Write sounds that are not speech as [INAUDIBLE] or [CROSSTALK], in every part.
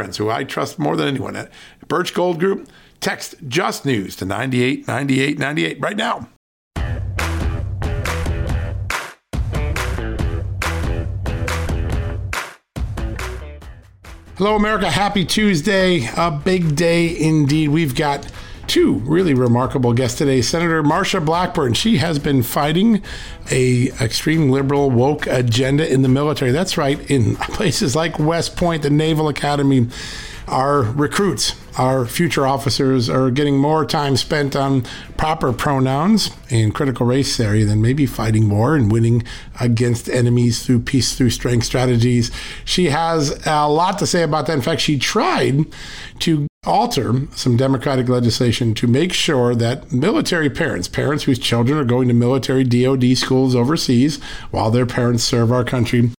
friends who I trust more than anyone at Birch Gold Group. Text Just News to 989898 right now. Hello, America. Happy Tuesday. A big day indeed. We've got two really remarkable guests today. Senator Marsha Blackburn, she has been fighting a extreme liberal woke agenda in the military. That's right, in [LAUGHS] places like West Point, the Naval Academy our recruits, our future officers are getting more time spent on proper pronouns in critical race theory than maybe fighting war and winning against enemies through peace through strength strategies. She has a lot to say about that. In fact, she tried to alter some democratic legislation to make sure that military parents, parents whose children are going to military DoD schools overseas while their parents serve our country,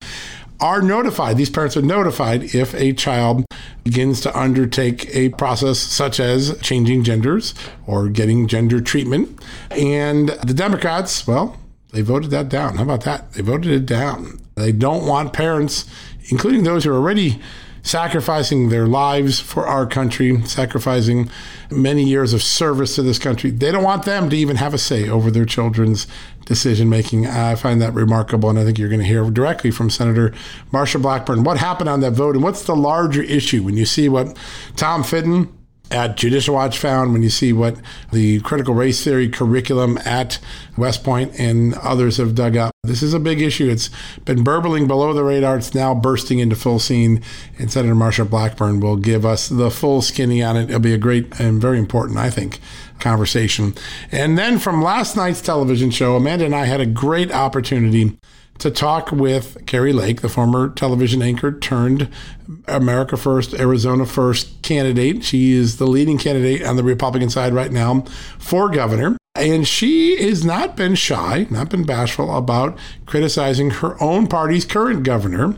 are notified. These parents are notified if a child begins to undertake a process such as changing genders or getting gender treatment. And the Democrats, well, they voted that down. How about that? They voted it down. They don't want parents, including those who are already sacrificing their lives for our country, sacrificing many years of service to this country. They don't want them to even have a say over their children's decision making. I find that remarkable, and I think you're going to hear directly from Senator Marsha Blackburn what happened on that vote and what's the larger issue when you see what Tom Fitton at Judicial Watch found when you see what the critical race theory curriculum at West Point and others have dug up. This is a big issue. It's been burbling below the radar. It's now bursting into full scene, and Senator Marsha Blackburn will give us the full skinny on it. It'll be a great and very important, I think, conversation. And then from last night's television show, Amanda and I had a great opportunity to talk with Kari Lake, the former television anchor turned America First, Arizona First candidate. She is the leading candidate on the Republican side right now for governor. And she has not been shy, not been bashful about criticizing her own party's current governor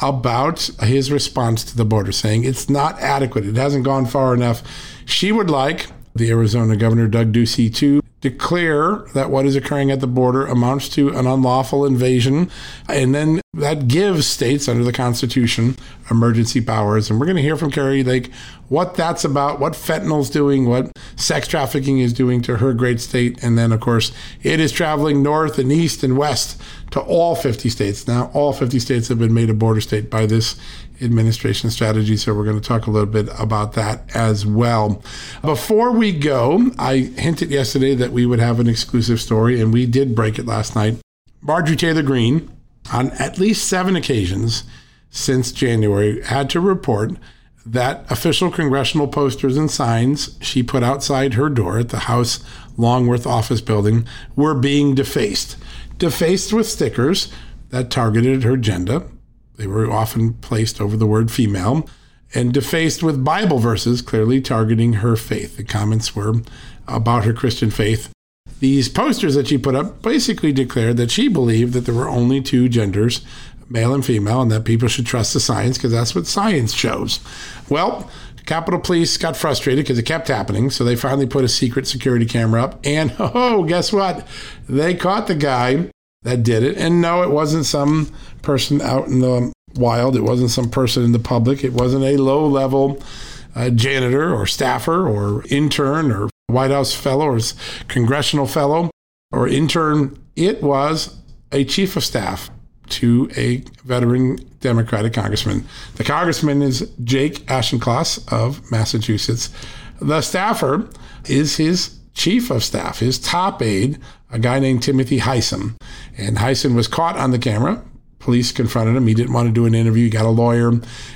about his response to the border, saying it's not adequate. It hasn't gone far enough. She would like the Arizona Governor Doug Ducey to declare that what is occurring at the border amounts to an unlawful invasion. And then that gives states under the Constitution emergency powers. And we're going to hear from Kari Lake what that's about, what fentanyl's doing, what sex trafficking is doing to her great state. And then, of course, it is traveling north and east and west to all 50 states. Now, all 50 states have been made a border state by this administration strategy. So we're going to talk a little bit about that as well. Before we go, I hinted yesterday that we would have an exclusive story, and we did break it last night. Marjorie Taylor Greene, on at least seven occasions since January, had to report that official congressional posters and signs she put outside her door at the House Longworth office building were being defaced. Defaced with stickers that targeted her agenda, they were often placed over the word female and defaced with Bible verses clearly targeting her faith. The comments were about her Christian faith. These posters that she put up basically declared that she believed that there were only two genders, male and female, and that people should trust the science because that's what science shows. Well, Capitol Police got frustrated because it kept happening, so they finally put a secret security camera up. And [LAUGHS] oh, guess what? They caught the guy that did it. And no, it wasn't some person out in the wild. It wasn't some person in the public. It wasn't a low level uh, janitor or staffer or intern or White House fellow or congressional fellow or intern. It was a chief of staff to a veteran Democratic congressman. The congressman is Jake Auchincloss of Massachusetts. The staffer is his chief of staff, his top aide, a guy named Timothy Hysom. And Hysom was caught on the camera. Police confronted him. He didn't want to do an interview. He got a lawyer.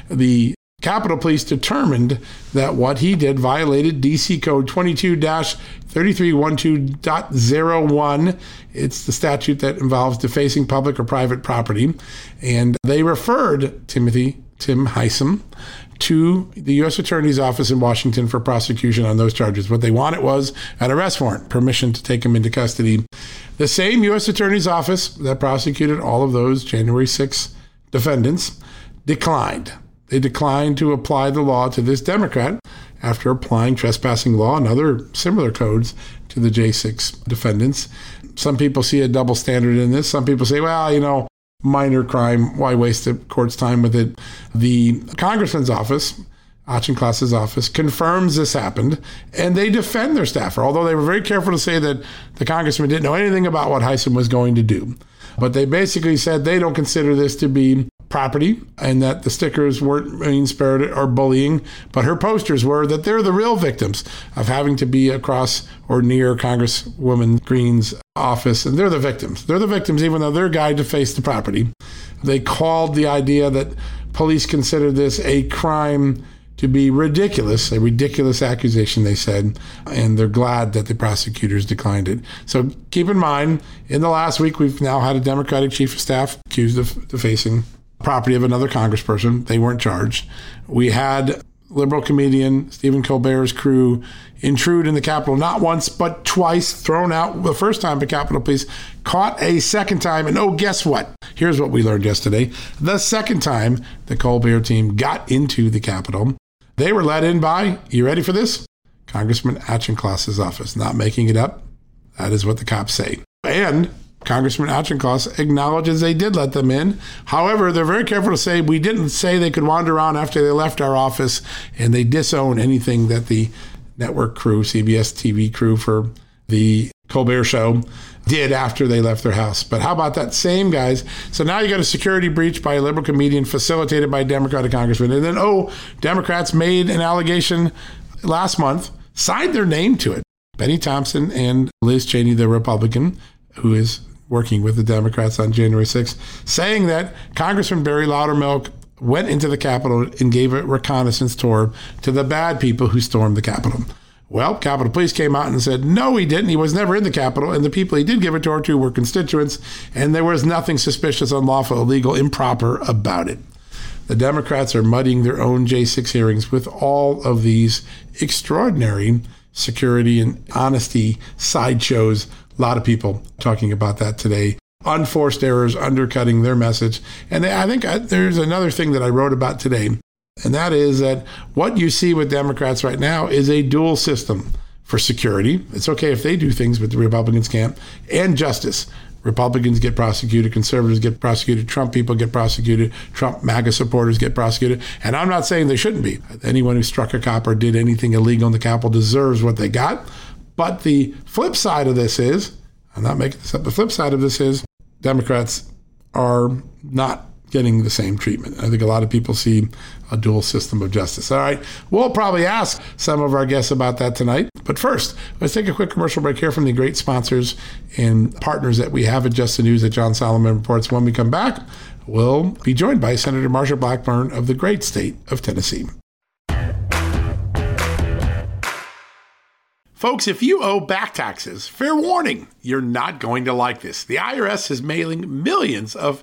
The Capitol Police determined that what he did violated DC Code 22 3312.01. It's the statute that involves defacing public or private property. And they referred Timothy, Tim Hysom, to the U.S. Attorney's Office in Washington for prosecution on those charges. What they wanted was an arrest warrant, permission to take him into custody. The same U.S. Attorney's Office that prosecuted all of those January 6 defendants declined. They declined to apply the law to this Democrat after applying trespassing law and other similar codes to the J6 defendants. Some people see a double standard in this. Some people say, well, you know, minor crime. Why waste the court's time with it? The congressman's office, Auchincloss's office, confirms this happened, and they defend their staffer, although they were very careful to say that the congressman didn't know anything about what Hysom was going to do. But they basically said they don't consider this to be property and that the stickers weren't mean spirited or bullying, but her posters were that they're the real victims of having to be across or near Congresswoman Greene's office. And they're the victims. They're the victims, even though they're guide to face the property. They called the idea that police consider this a crime to be ridiculous, a ridiculous accusation, they said, and they're glad that the prosecutors declined it. So keep in mind, in the last week, we've now had a Democratic chief of staff accused of defacing property of another congressperson. They weren't charged. We had liberal comedian Stephen Colbert's crew intrude in the Capitol not once but twice, thrown out the first time by Capitol Police, caught a second time, and oh, guess what? Here's what we learned yesterday. The second time the Colbert team got into the Capitol, they were let in by, you ready for this? Congressman Auchincloss's office. Not making it up. That is what the cops say. And Congressman Auchincloss acknowledges they did let them in. However, they're very careful to say we didn't say they could wander around after they left our office, and they disown anything that the network crew, CBS TV crew for the Colbert Show, did after they left their house. But how about that same guys? So now you got a security breach by a liberal comedian facilitated by a Democratic congressman. And then, oh, Democrats made an allegation last month, signed their name to it. Bennie Thompson and Liz Cheney, the Republican, who is working with the Democrats on January 6th, saying that Congressman Barry Loudermilk went into the Capitol and gave a reconnaissance tour to the bad people who stormed the Capitol. Well, Capitol Police came out and said, no, he didn't. He was never in the Capitol. And the people he did give a tour to were constituents, and there was nothing suspicious, unlawful, illegal, improper about it. The Democrats are muddying their own J6 hearings with all of these extraordinary security and honesty sideshows a lot of people talking about that today. Unforced errors undercutting their message. And I think uh, there's another thing that I wrote about today, and that is that what you see with Democrats right now is a dual system for security. It's okay if they do things, but the Republicans can't, and justice. Republicans get prosecuted, conservatives get prosecuted, Trump people get prosecuted, Trump MAGA supporters get prosecuted. And I'm not saying they shouldn't be. Anyone who struck a cop or did anything illegal in the Capitol deserves what they got. But the flip side of this is, I'm not making this up, the flip side of this is Democrats are not getting the same treatment. I think a lot of people see a dual system of justice. All right, we'll probably ask some of our guests about that tonight. But first, let's take a quick commercial break here from the great sponsors and partners that we have at Just the News that John Solomon reports. When we come back, we'll be joined by Senator Marsha Blackburn of the great state of Tennessee. Folks, if you owe back taxes, fair warning, you're not going to like this. The IRS is mailing millions of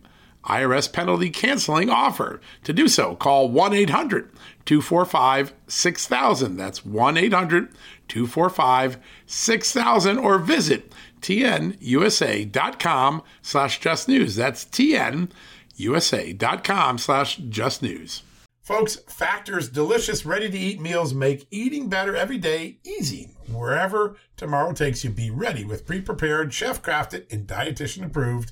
IRS penalty canceling offer. To do so, call 1 800 245 6000. That's 1 800 245 6000 or visit tnusa.com slash just news. That's tnusa.com slash just news. Folks, Factor's delicious, ready to eat meals make eating better every day easy. Wherever tomorrow takes you, be ready with pre prepared, chef crafted, and dietitian approved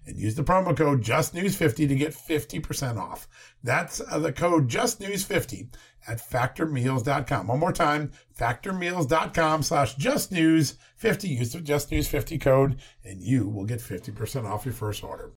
and use the promo code justnews50 to get 50% off. That's uh, the code justnews50 at factormeals.com. One more time, factormeals.com slash justnews50. Use the justnews50 code and you will get 50% off your first order.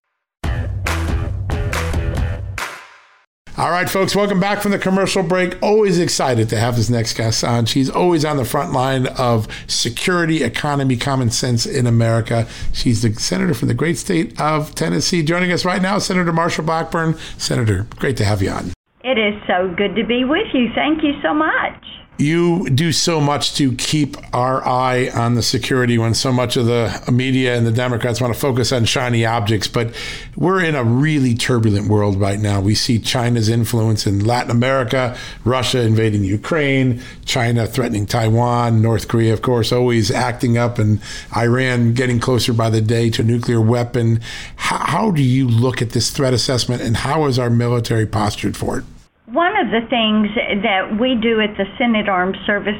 All right, folks, welcome back from the commercial break. Always excited to have this next guest on. She's always on the front line of security, economy, common sense in America. She's the senator from the great state of Tennessee. Joining us right now, Senator Marshall Blackburn. Senator, great to have you on. It is so good to be with you. Thank you so much you do so much to keep our eye on the security when so much of the media and the Democrats want to focus on shiny objects. But we're in a really turbulent world right now. We see China's influence in Latin America, Russia invading Ukraine, China threatening Taiwan, North Korea, of course, always acting up, and Iran getting closer by the day to nuclear weapon. How, how do you look at this threat assessment, and how is our military postured for it? One of the things that we do at the Senate Armed Service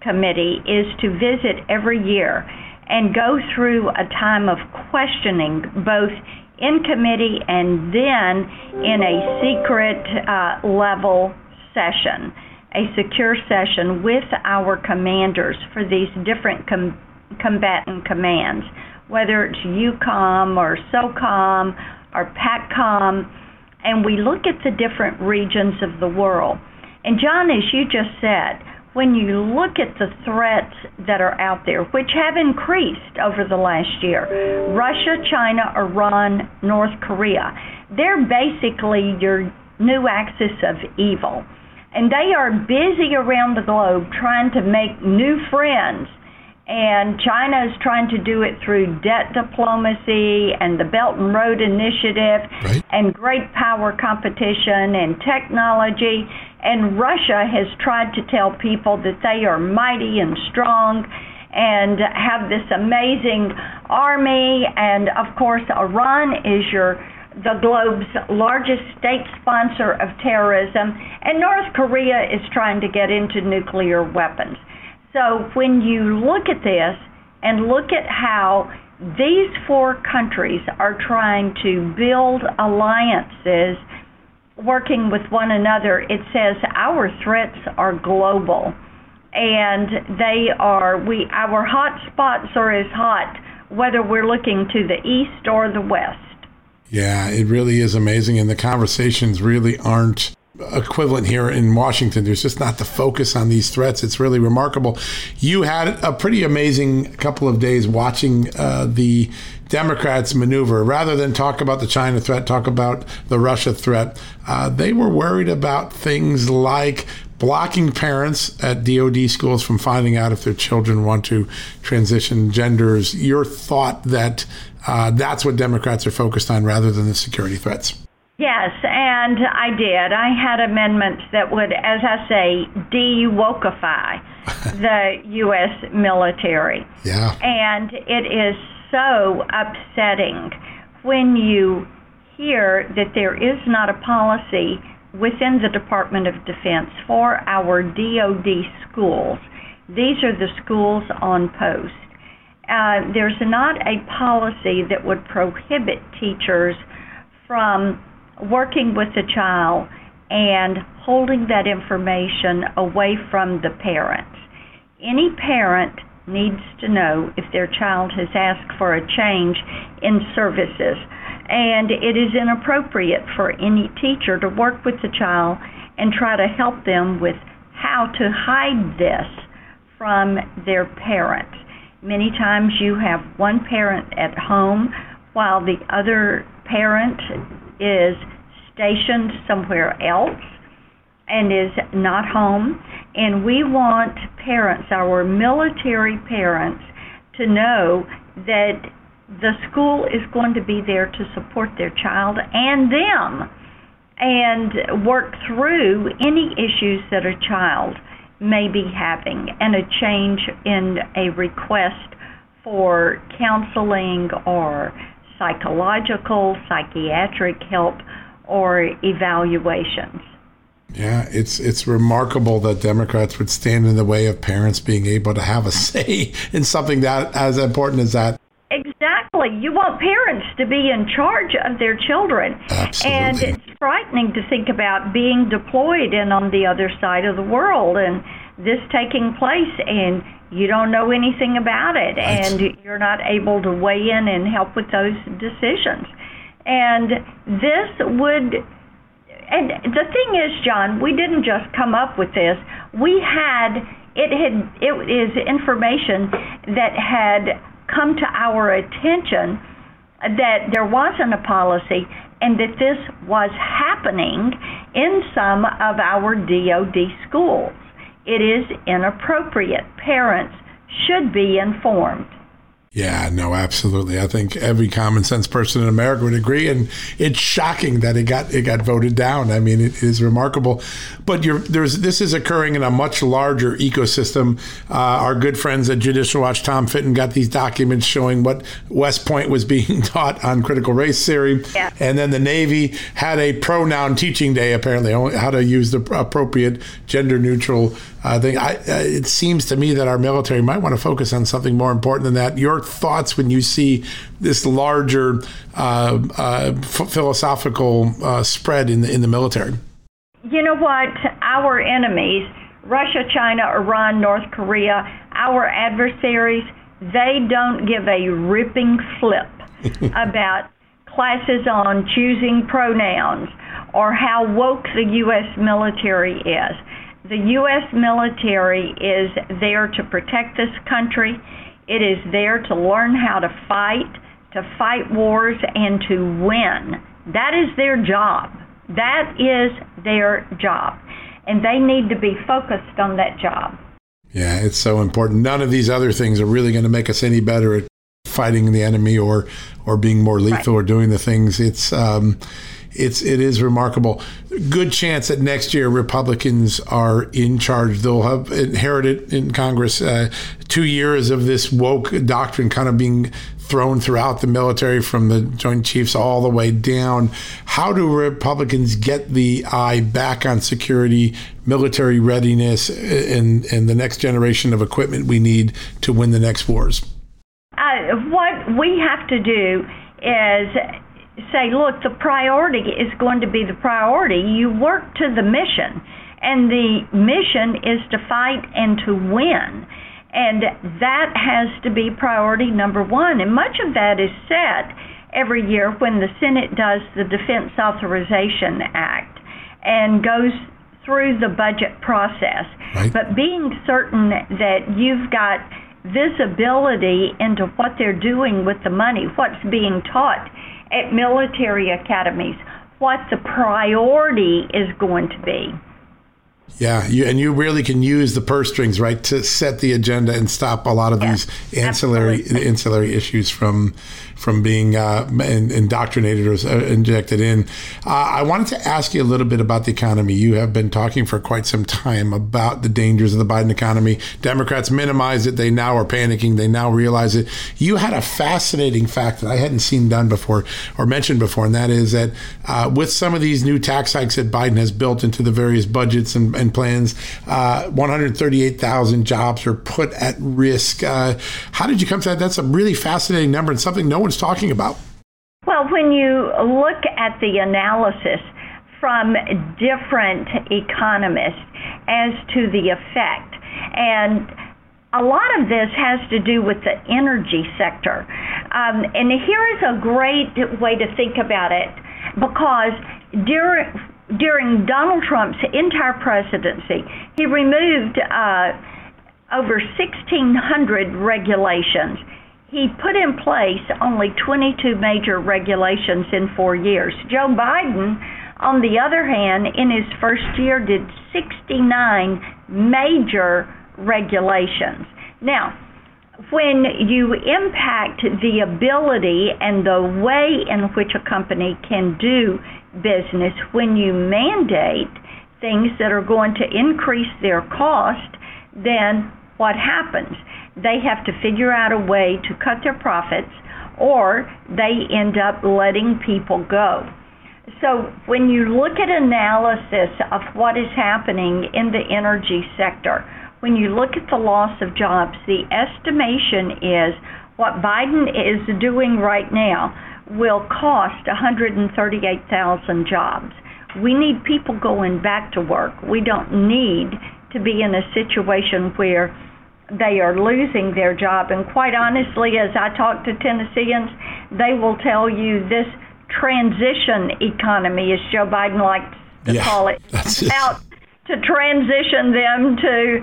Committee is to visit every year and go through a time of questioning, both in committee and then in a secret uh, level session, a secure session with our commanders for these different com- combatant commands, whether it's EUCOM or SOCOM or PACOM and we look at the different regions of the world. And John, as you just said, when you look at the threats that are out there, which have increased over the last year Russia, China, Iran, North Korea they're basically your new axis of evil. And they are busy around the globe trying to make new friends and China is trying to do it through debt diplomacy and the Belt and Road Initiative right. and great power competition and technology. And Russia has tried to tell people that they are mighty and strong and have this amazing army. And of course, Iran is your the globe's largest state sponsor of terrorism, and North Korea is trying to get into nuclear weapons. So when you look at this and look at how these four countries are trying to build alliances working with one another, it says our threats are global. And they are we our hot spots are as hot whether we're looking to the east or the west. Yeah, it really is amazing and the conversations really aren't equivalent here in Washington. There's just not the focus on these threats. It's really remarkable. You had a pretty amazing couple of days watching uh, the Democrats maneuver. Rather than talk about the China threat, talk about the Russia threat. Uh, they were worried about things like blocking parents at DoD schools from finding out if their children want to transition genders. Your thought that uh, that's what Democrats are focused on rather than the security threats. Yes, and I did. I had amendments that would, as I say, de-wokeify [LAUGHS] the U.S. military. Yeah. And it is so upsetting when you hear that there is not a policy within the Department of Defense for our DoD schools These are the schools on post. Uh, there's not a policy that would prohibit teachers from working with the child and holding that information away from the parents. Any parent needs to know if their child has asked for a change in services. And it is inappropriate for any teacher to work with the child and try to help them with how to hide this from their parents. Many times you have one parent at home while the other parent is stationed somewhere else and is not home. And we want parents, our military parents, to know that the school is going to be there to support their child and them and work through any issues that a child may be having and a change in a request for counseling or psychological, psychiatric help or evaluations. Yeah, it's it's remarkable that Democrats would stand in the way of parents being able to have a say in something that as important as that. Exactly. You want parents to be in charge of their children. Absolutely. And it's frightening to think about being deployed and on the other side of the world and this taking place and you don't know anything about it right. and you're not able to weigh in and help with those decisions. And this would and the thing is, John, we didn't just come up with this. We had it had it is information that had come to our attention that there wasn't a policy and that this was happening in some of our DoD schools. It is inappropriate. Parents should be informed. Yeah, no, absolutely. I think every common sense person in America would agree, and it's shocking that it got it got voted down. I mean, it is remarkable. But there's this is occurring in a much larger ecosystem. Uh, our good friends at Judicial Watch, Tom Fitton, got these documents showing what West Point was being [LAUGHS] taught on critical race theory, yeah. and then the Navy had a pronoun teaching day, apparently, how to use the appropriate gender neutral uh, thing. I, uh, it seems to me that our military might want to focus on something more important than that. Your thoughts when you see this larger uh, uh f- philosophical uh, spread in the in the military? You know what? Our enemies, Russia, China, Iran, North Korea, our adversaries, they don't give a ripping flip [LAUGHS] about classes on choosing pronouns or how woke the U.S. military is. The U.S. military is there to protect this country. It is there to learn how to fight, to fight wars, and to win. That is their job. That is their job. And they need to be focused on that job. Yeah, it's so important. None of these other things are really going to make us any better at fighting the enemy or or being more lethal right. or doing the things. It's um, it's it is remarkable. Good chance that next year Republicans are in charge. They'll have inherited in Congress uh, two years of this woke doctrine kind of being thrown throughout the military from the Joint Chiefs all the way down. How do Republicans get the eye back on security, military readiness, and, and the next generation of equipment we need to win the next wars? Uh, what we have to do is say, look, the priority is going to be the priority. You work to the mission, and the mission is to fight and to win. And that has to be priority number one. And much of that is set every year when the Senate does the Defense Authorization Act and goes through the budget process. Right. But being certain that you've got visibility into what they're doing with the money, what's being taught at military academies, what the priority is going to be. Yeah, you, and you really can use the purse strings, right, to set the agenda and stop a lot of these ancillary absolutely. ancillary issues from from being uh, indoctrinated or uh, injected in. Uh, I wanted to ask you a little bit about the economy. You have been talking for quite some time about the dangers of the Biden economy. Democrats minimize it. They now are panicking. They now realize it. You had a fascinating fact that I hadn't seen done before or mentioned before, and that is that uh, with some of these new tax hikes that Biden has built into the various budgets and, and plans. Uh, 138,000 jobs are put at risk. Uh, how did you come to that? That's a really fascinating number and something no one's talking about. Well, when you look at the analysis from different economists as to the effect, and a lot of this has to do with the energy sector. Um, and here is a great way to think about it because during, during Donald Trump's entire presidency, he removed uh, over 1,600 regulations. He put in place only 22 major regulations in four years. Joe Biden, on the other hand, in his first year, did 69 major regulations. Now, when you impact the ability and the way in which a company can do business, when you mandate things that are going to increase their cost, then what happens? They have to figure out a way to cut their profits or they end up letting people go. So when you look at analysis of what is happening in the energy sector, when you look at the loss of jobs, the estimation is what Biden is doing right now will cost 138,000 jobs. We need people going back to work. We don't need to be in a situation where they are losing their job. And quite honestly, as I talk to Tennesseans, they will tell you this transition economy, as Joe Biden likes to yeah, call [LAUGHS] it, out to transition them to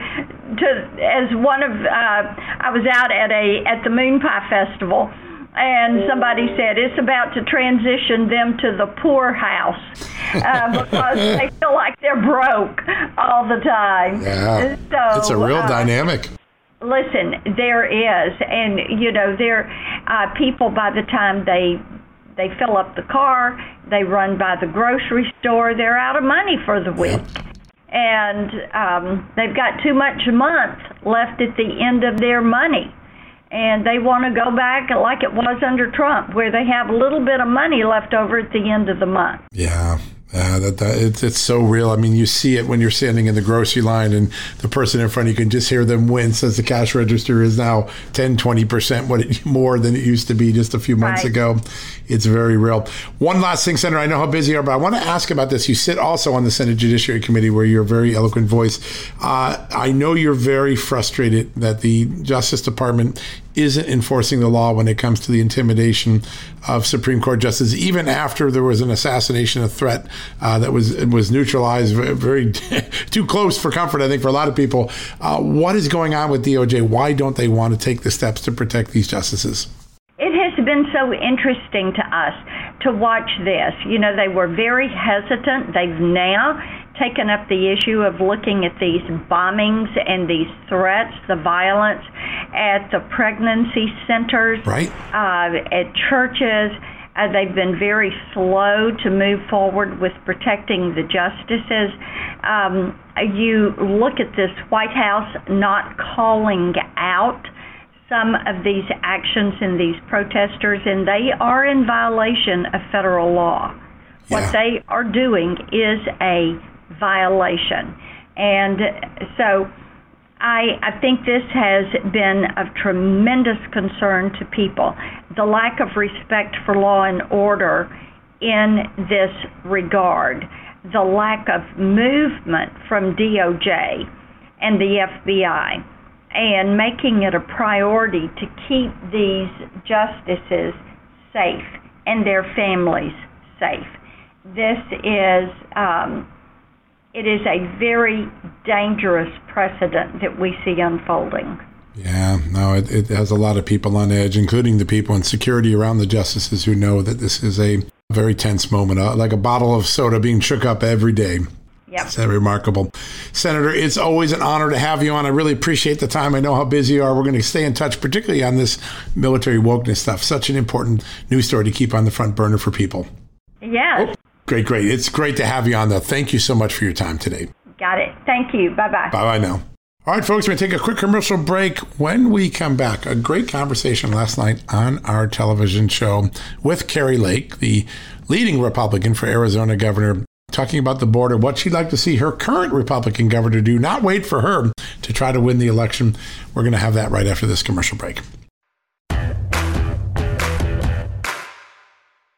to as one of uh, I was out at a at the Moon Pie Festival and somebody said it's about to transition them to the poorhouse uh, [LAUGHS] because they feel like they're broke all the time. Yeah, so, it's a real uh, dynamic. Listen, there is, and you know, there uh, people by the time they they fill up the car, they run by the grocery store, they're out of money for the week. Yep and um, they've got too much a month left at the end of their money. And they want to go back like it was under Trump, where they have a little bit of money left over at the end of the month. Yeah, uh, that, that it's, it's so real. I mean, you see it when you're standing in the grocery line and the person in front, you can just hear them wince as the cash register is now 10, 20% what it, [LAUGHS] more than it used to be just a few months right. ago. It's very real. One last thing, Senator, I know how busy you are, but I want to ask about this. You sit also on the Senate Judiciary Committee where you're a very eloquent voice. Uh, I know you're very frustrated that the Justice Department isn't enforcing the law when it comes to the intimidation of Supreme Court justices, even after there was an assassination a threat uh, that was was neutralized very [LAUGHS] too close for comfort, I think, for a lot of people. Uh, what is going on with DOJ? Why don't they want to take the steps to protect these justices? It has been so interesting to us to watch this. You know, they were very hesitant. They've now taken up the issue of looking at these bombings and these threats, the violence at the pregnancy centers, right. uh, at churches. Uh, they've been very slow to move forward with protecting the justices. Um, you look at this White House not calling out some of these actions and these protesters, and they are in violation of federal law. Yeah. What they are doing is a violation. And so I, I think this has been of tremendous concern to people. The lack of respect for law and order in this regard, the lack of movement from DOJ and the FBI, and making it a priority to keep these justices safe and their families safe. This is um, it is a very dangerous precedent that we see unfolding. Yeah, no, it, it has a lot of people on edge, including the people in security around the justices who know that this is a very tense moment, uh, like a bottle of soda being shook up every day. Yep. It's remarkable. Senator, it's always an honor to have you on. I really appreciate the time. I know how busy you are. We're going to stay in touch, particularly on this military wokeness stuff. Such an important news story to keep on the front burner for people. Yes. Oh. Great, great. It's great to have you on, though. Thank you so much for your time today. Got it. Thank you. Bye bye. Bye bye now. All right, folks, we're going to take a quick commercial break. When we come back, a great conversation last night on our television show with Kari Lake, the leading Republican for Arizona Governor talking about the border, what she'd like to see her current Republican governor do, not wait for her to try to win the election. We're going to have that right after this commercial break.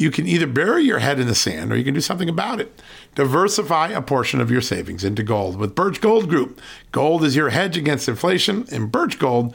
you can either bury your head in the sand or you can do something about it. Diversify a portion of your savings into gold with Birch Gold Group. Gold is your hedge against inflation, and Birch Gold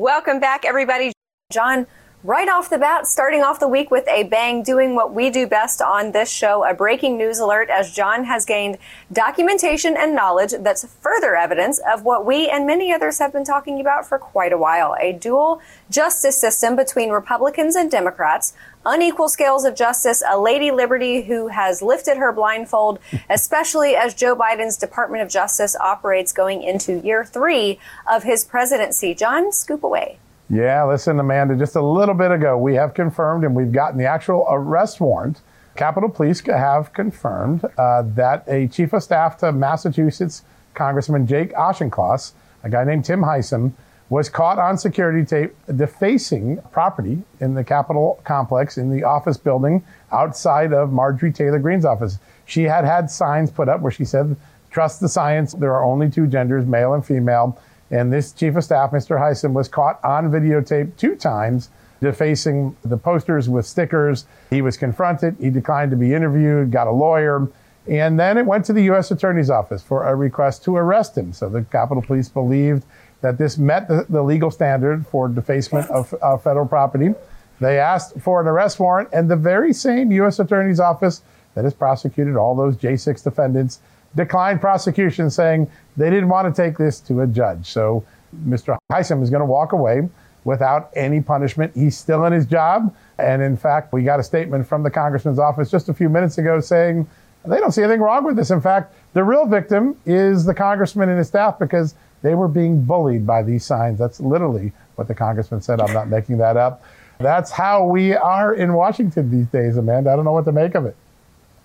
Welcome back, everybody. John, right off the bat, starting off the week with a bang, doing what we do best on this show, a breaking news alert as John has gained documentation and knowledge that's further evidence of what we and many others have been talking about for quite a while. A dual justice system between Republicans and Democrats, unequal scales of justice, a Lady Liberty who has lifted her blindfold, especially as Joe Biden's Department of Justice operates going into year three of his presidency. John, scoop away. Yeah, listen, Amanda, just a little bit ago, we have confirmed and we've gotten the actual arrest warrant. Capitol Police have confirmed uh, that a chief of staff to Massachusetts Congressman Jake Auchincloss, a guy named Tim Hysom, was caught on security tape defacing property in the Capitol complex in the office building outside of Marjorie Taylor Greene's office. She had had signs put up where she said, Trust the science. There are only two genders, male and female. And this chief of staff, Mr. Hysom, was caught on videotape two times defacing the posters with stickers. He was confronted. He declined to be interviewed, got a lawyer. And then it went to the U.S. Attorney's Office for a request to arrest him. So the Capitol Police believed that this met the, the legal standard for defacement of uh, federal property. They asked for an arrest warrant, and the very same U.S. Attorney's Office that has prosecuted all those J6 defendants declined prosecution, saying they didn't want to take this to a judge. So Mr. Hysom is going to walk away without any punishment. He's still in his job. And in fact, we got a statement from the congressman's office just a few minutes ago saying they don't see anything wrong with this. In fact, the real victim is the congressman and his staff because they were being bullied by these signs. That's literally what the congressman said. I'm not making that up. That's how we are in Washington these days, Amanda. I don't know what to make of it.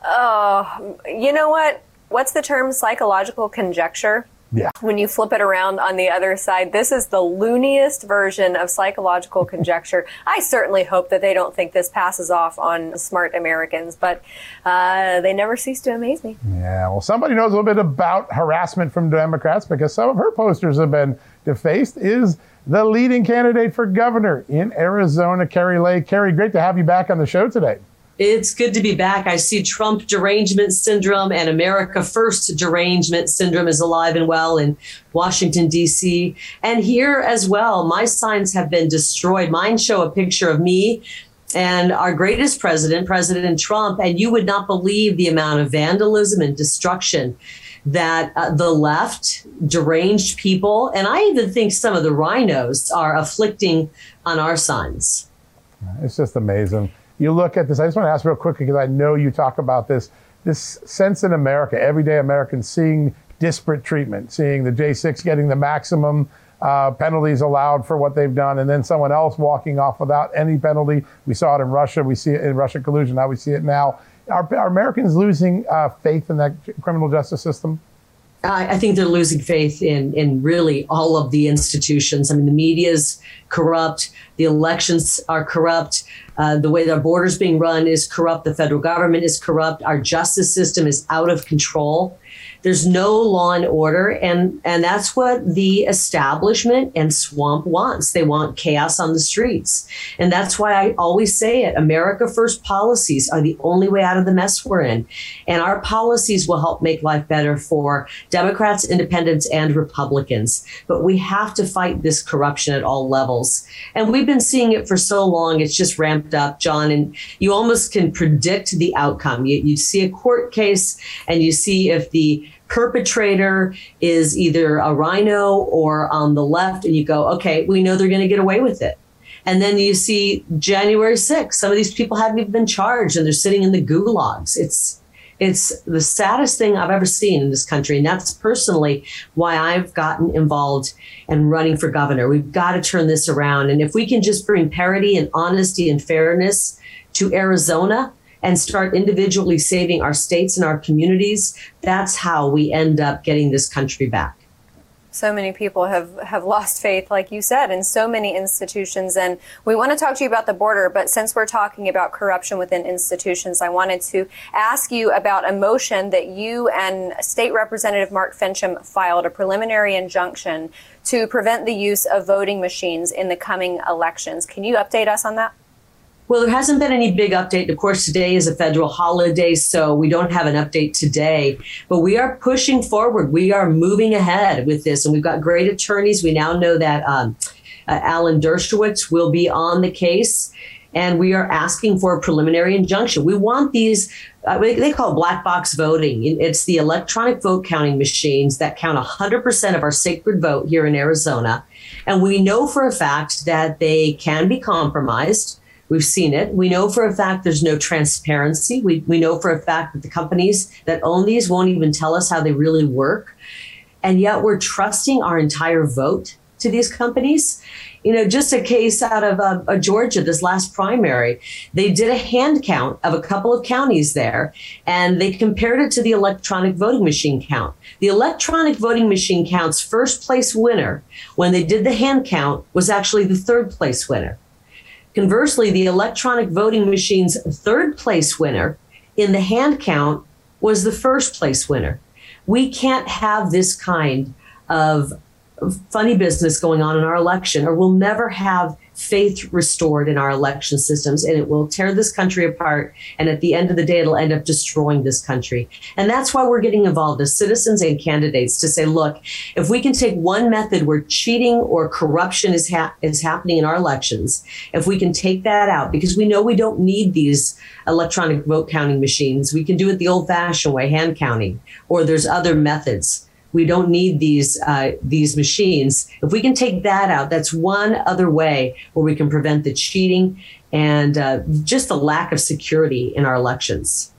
Oh, you know what? what's the term psychological conjecture? Yeah. When you flip it around on the other side, this is the looniest version of psychological [LAUGHS] conjecture. I certainly hope that they don't think this passes off on smart Americans, but uh, they never cease to amaze me. Yeah, well, somebody knows a little bit about harassment from Democrats because some of her posters have been defaced. Is the leading candidate for governor in Arizona, Kari Lake. Kari, great to have you back on the show today. It's good to be back. I see Trump derangement syndrome and America First derangement syndrome is alive and well in Washington, D.C. And here as well, my signs have been destroyed. Mine show a picture of me and our greatest president, President Trump, and you would not believe the amount of vandalism and destruction that uh, the left, deranged people, and I even think some of the RINOs are afflicting on our signs. It's just amazing. You look at this, I just want to ask real quickly because I know you talk about this this sense in America, everyday Americans seeing disparate treatment, seeing the J6 getting the maximum uh, penalties allowed for what they've done, and then someone else walking off without any penalty. We saw it in Russia. We see it in Russian collusion. Now we see it now. Are, are Americans losing uh, faith in that criminal justice system? I, think they're losing faith in in really all of the institutions. I mean, the media is corrupt, the elections are corrupt, uh, the way our borders being run is corrupt, the federal government is corrupt, our justice system is out of control. There's no law and order, and and that's what the establishment and swamp wants. They want chaos on the streets, and that's why I always say it: America First policies are the only way out of the mess we're in, and our policies will help make life better for Democrats, Independents, and Republicans. But we have to fight this corruption at all levels, and we've been seeing it for so long. It's just ramped up, John, and you almost can predict the outcome. You, you see a court case, and you see if the perpetrator is either a RINO or on the left, and you go, okay, we know they're going to get away with it. And then you see January 6th, some of these people haven't even been charged and they're sitting in the gulags. It's it's the saddest thing I've ever seen in this country. And that's personally why I've gotten involved and running for governor. We've got to turn this around. And if we can just bring parity and honesty and fairness to Arizona, and start individually saving our states and our communities, that's how we end up getting this country back. So many people have, have lost faith, like you said, in so many institutions. And we want to talk to you about the border, but since we're talking about corruption within institutions, I wanted to ask you about a motion that you and State Representative Mark Finchem filed a preliminary injunction to prevent the use of voting machines in the coming elections. Can you update us on that? Well, there hasn't been any big update. Of course, today is a federal holiday, so we don't have an update today. But we are pushing forward. We are moving ahead with this, and we've got great attorneys. We now know that um, uh, Alan Dershowitz will be on the case, and we are asking for a preliminary injunction. We want these. Uh, they call black box voting. It's the electronic vote counting machines that count 100% of our sacred vote here in Arizona. And we know for a fact that they can be compromised We've seen it. We know for a fact there's no transparency. We, we know for a fact that the companies that own these won't even tell us how they really work. And yet we're trusting our entire vote to these companies. You know, just a case out of uh, Georgia, this last primary, they did a hand count of a couple of counties there, and they compared it to the electronic voting machine count. The electronic voting machine count's first place winner, when they did the hand count, was actually the third place winner. Conversely, the electronic voting machine's third place winner in the hand count was the first place winner. We can't have this kind of funny business going on in our election, or we'll never have faith restored in our election systems and it will tear this country apart. And at the end of the day, it'll end up destroying this country. And that's why we're getting involved as citizens and candidates to say, look, if we can take one method where cheating or corruption is, ha- is happening in our elections, if we can take that out, because we know we don't need these electronic vote counting machines, we can do it the old fashioned way, hand counting, or there's other methods we don't need these uh, these machines. If we can take that out, that's one other way where we can prevent the cheating and uh, just the lack of security in our elections.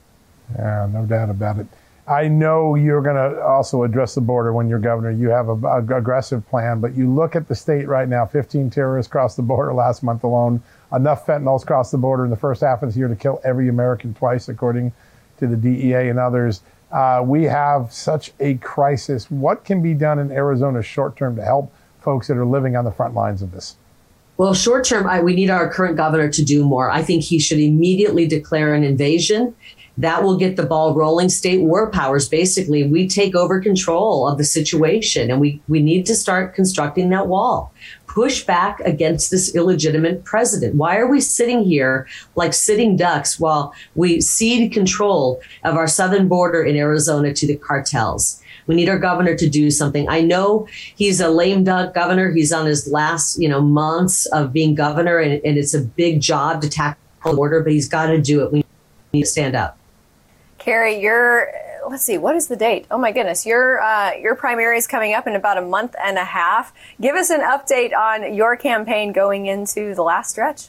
Yeah, no doubt about it. I know you're going to also address the border when you're governor. You have an aggressive plan, but you look at the state right now 15 terrorists crossed the border last month alone, enough fentanyls crossed the border in the first half of this year to kill every American twice, according to the DEA and others. Uh, we have such a crisis. What can be done in Arizona short term to help folks that are living on the front lines of this? Well, short term, we need our current governor to do more. I think he should immediately declare an invasion that will get the ball rolling. State war powers, basically, we take over control of the situation and we, we need to start constructing that wall. Push back against this illegitimate president. Why are we sitting here like sitting ducks while we cede control of our southern border in Arizona to the cartels? We need our governor to do something. I know he's a lame duck governor. He's on his last, you know, months of being governor, and, and it's a big job to tackle the border, but he's got to do it. We need to stand up. Kari, you're let's see, what is the date? Oh my goodness, your uh, your primary is coming up in about a month and a half. Give us an update on your campaign going into the last stretch.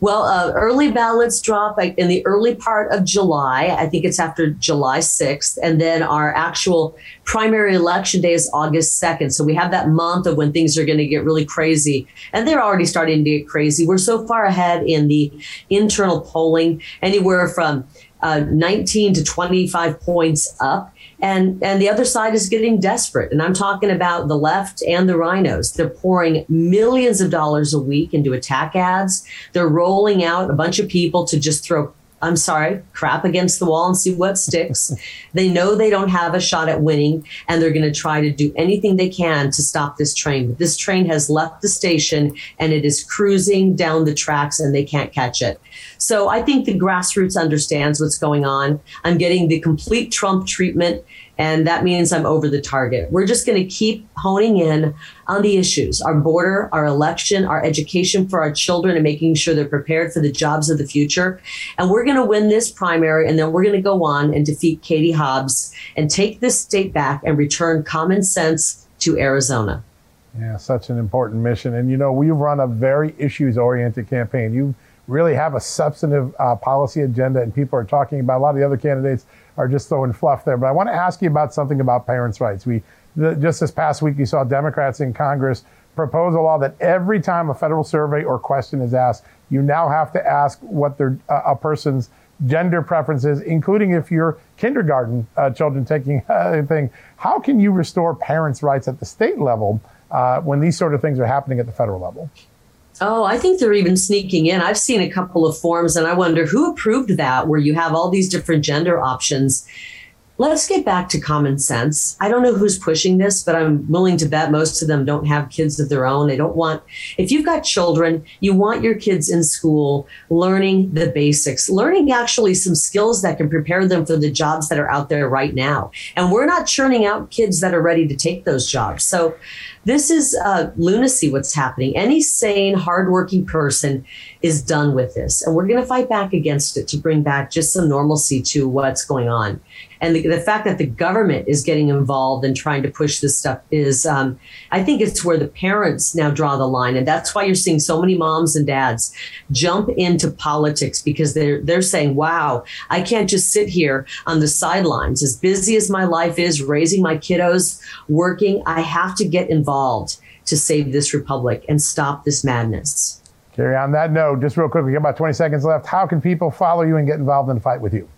Well, uh, early ballots drop in the early part of July. I think it's after July 6th. And then our actual primary election day is August 2nd. So we have that month of when things are going to get really crazy. And they're already starting to get crazy. We're so far ahead in the internal polling, anywhere from uh, 19 to 25 points up. And, and the other side is getting desperate. And I'm talking about the left and the RINOs. They're pouring millions of dollars a week into attack ads. They're rolling out a bunch of people to just throw I'm sorry, crap against the wall and see what sticks. [LAUGHS] they know they don't have a shot at winning, and they're going to try to do anything they can to stop this train. This train has left the station and it is cruising down the tracks, and they can't catch it. So I think the grassroots understands what's going on. I'm getting the complete Trump treatment and that means I'm over the target. We're just going to keep honing in on the issues our border, our election, our education for our children, and making sure they're prepared for the jobs of the future. And we're going to win this primary, and then we're going to go on and defeat Katie Hobbs and take this state back and return common sense to Arizona. Yeah, such an important mission. And you know, we run a very issues oriented campaign. You really have a substantive uh, policy agenda, and people are talking about a lot of the other candidates are just throwing fluff there. But I want to ask you about something about parents' rights. We the, just this past week, you saw Democrats in Congress propose a law that every time a federal survey or question is asked, you now have to ask what their uh, a person's gender preferences, including if you're kindergarten uh, children taking [LAUGHS] anything. How can you restore parents' rights at the state level uh, when these sort of things are happening at the federal level? Oh, I think they're even sneaking in. I've seen a couple of forms and I wonder who approved that where you have all these different gender options. Let's get back to common sense. I don't know who's pushing this, but I'm willing to bet most of them don't have kids of their own. They don't want, if you've got children, you want your kids in school learning the basics, learning actually some skills that can prepare them for the jobs that are out there right now. And we're not churning out kids that are ready to take those jobs. So this is uh, lunacy what's happening. Any sane, hardworking person is done with this. And we're going to fight back against it to bring back just some normalcy to what's going on. And the, the fact that the government is getting involved and trying to push this stuff is, um, I think it's where the parents now draw the line. And that's why you're seeing so many moms and dads jump into politics because they're, they're saying, wow, I can't just sit here on the sidelines. As busy as my life is, raising my kiddos, working, I have to get involved to save this republic and stop this madness. Kari, on that note, just real quick, we got about 20 seconds left. How can people follow you and get involved in the fight with you?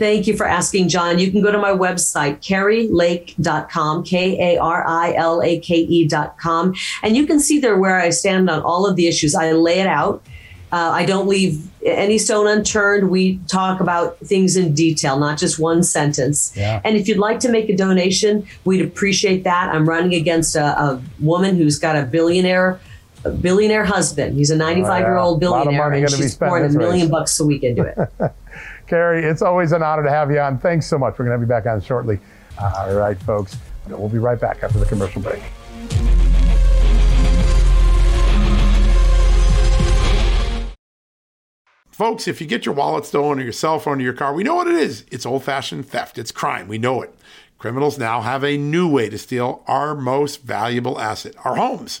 Thank you for asking, John. You can go to my website, karilake.com, K A R I L A K E.com, and you can see there where I stand on all of the issues. I lay it out. Uh, I don't leave any stone unturned. We talk about things in detail, not just one sentence. Yeah. And if you'd like to make a donation, we'd appreciate that. I'm running against a, a woman who's got a billionaire a billionaire husband. He's a 95 year old billionaire, and she's pouring a million race. bucks a week into it. [LAUGHS] Kari, it's always an honor to have you on. Thanks so much. We're going to have you back on shortly. All right, folks. We'll be right back after the commercial break. Folks, if you get your wallet stolen or your cell phone or your car, we know what it is. It's old fashioned theft, it's crime. We know it. Criminals now have a new way to steal our most valuable asset, our homes.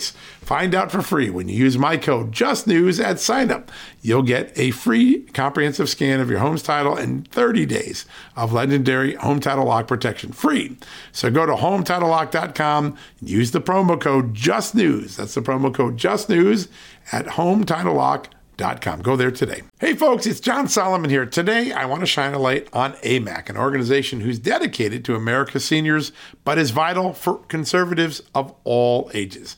Find out for free when you use my code JustNews at signup. You'll get a free comprehensive scan of your home's title and 30 days of legendary Home Title Lock protection free. So go to HomeTitleLock.com and use the promo code JustNews. That's the promo code JustNews at HomeTitleLock.com Go there today. Hey, folks, it's John Solomon here. Today, I want to shine a light on AMAC, an organization who's dedicated to America's seniors, but is vital for conservatives of all ages.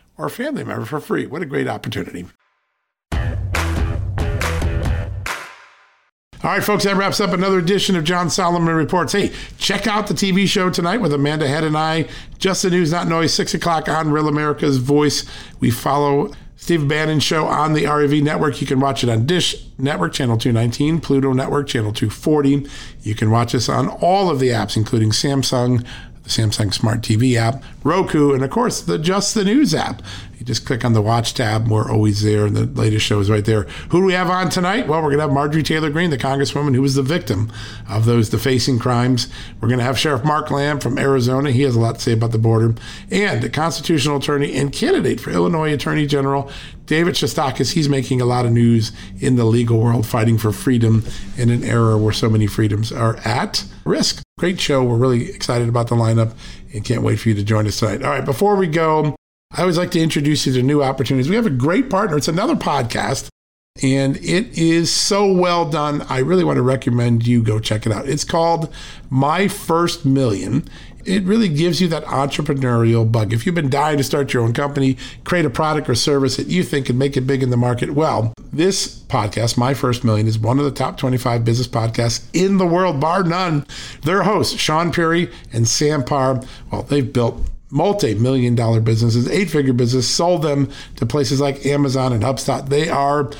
or a family member for free. What a great opportunity. All right, folks, that wraps up another edition of John Solomon Reports. Hey, check out the TV show tonight with Amanda Head and I. Just the News, Not Noise, 6 o'clock on Real America's Voice. We follow Steve Bannon show on the REV network. You can watch it on Dish Network, channel 219, Pluto Network, channel 240. You can watch us on all of the apps, including Samsung, Samsung Smart TV app, Roku, and of course the Just the News app. You just click on the watch tab. We're always there, and the latest show is right there. Who do we have on tonight? Well, we're going to have Marjorie Taylor Greene, the Congresswoman who was the victim of those defacing crimes. We're going to have Sheriff Mark Lamb from Arizona. He has a lot to say about the border. And the constitutional attorney and candidate for Illinois Attorney General, David Shestokas. He's making a lot of news in the legal world, fighting for freedom in an era where so many freedoms are at risk. Great show. We're really excited about the lineup and can't wait for you to join us tonight. All right, before we go, I always like to introduce you to new opportunities. We have a great partner. It's another podcast, and it is so well done. I really want to recommend you go check it out. It's called My First Million. It really gives you that entrepreneurial bug. If you've been dying to start your own company, create a product or service that you think can make it big in the market, well, this podcast, My First Million, is one of the top 25 business podcasts in the world, bar none. Their hosts, Shaan Puri and Sam Parr, well, they've built multi-million dollar businesses, eight-figure businesses, sold them to places like Amazon and HubSpot. They are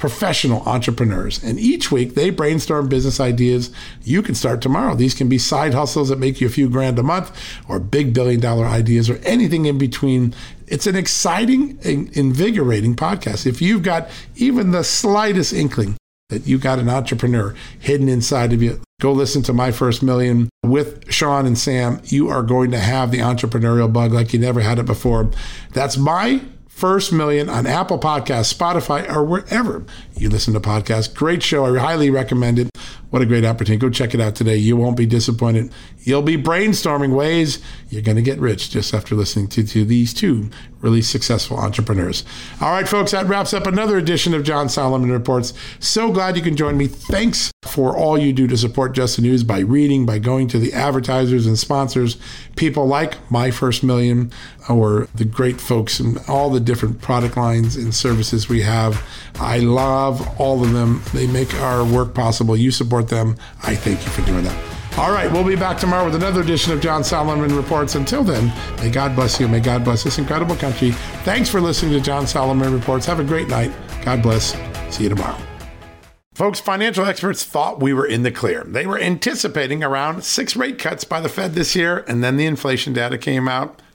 professional entrepreneurs. And each week they brainstorm business ideas you can start tomorrow. These can be side hustles that make you a few grand a month or big billion dollar ideas or anything in between. It's an exciting, invigorating podcast. If you've got even the slightest inkling that you got an entrepreneur hidden inside of you, go listen to My First Million with Sean and Sam. You are going to have the entrepreneurial bug like you never had it before. That's my first million on Apple Podcasts, Spotify, or wherever you listen to podcasts. Great show. I highly recommend it. What a great opportunity. Go check it out today. You won't be disappointed. You'll be brainstorming ways you're going to get rich just after listening to, to these two really successful entrepreneurs. All right, folks, that wraps up another edition of John Solomon Reports. So glad you can join me. Thanks for all you do to support Just the News by reading, by going to the advertisers and sponsors, people like My First Million, or the great folks and all the different product lines and services we have. I love all of them. They make our work possible. You support them. I thank you for doing that. All right, we'll be back tomorrow with another edition of John Solomon Reports. Until then, may God bless you. May God bless this incredible country. Thanks for listening to John Solomon Reports. Have a great night. God bless. See you tomorrow. Folks, financial experts thought we were in the clear. They were anticipating around six rate cuts by the Fed this year, and then the inflation data came out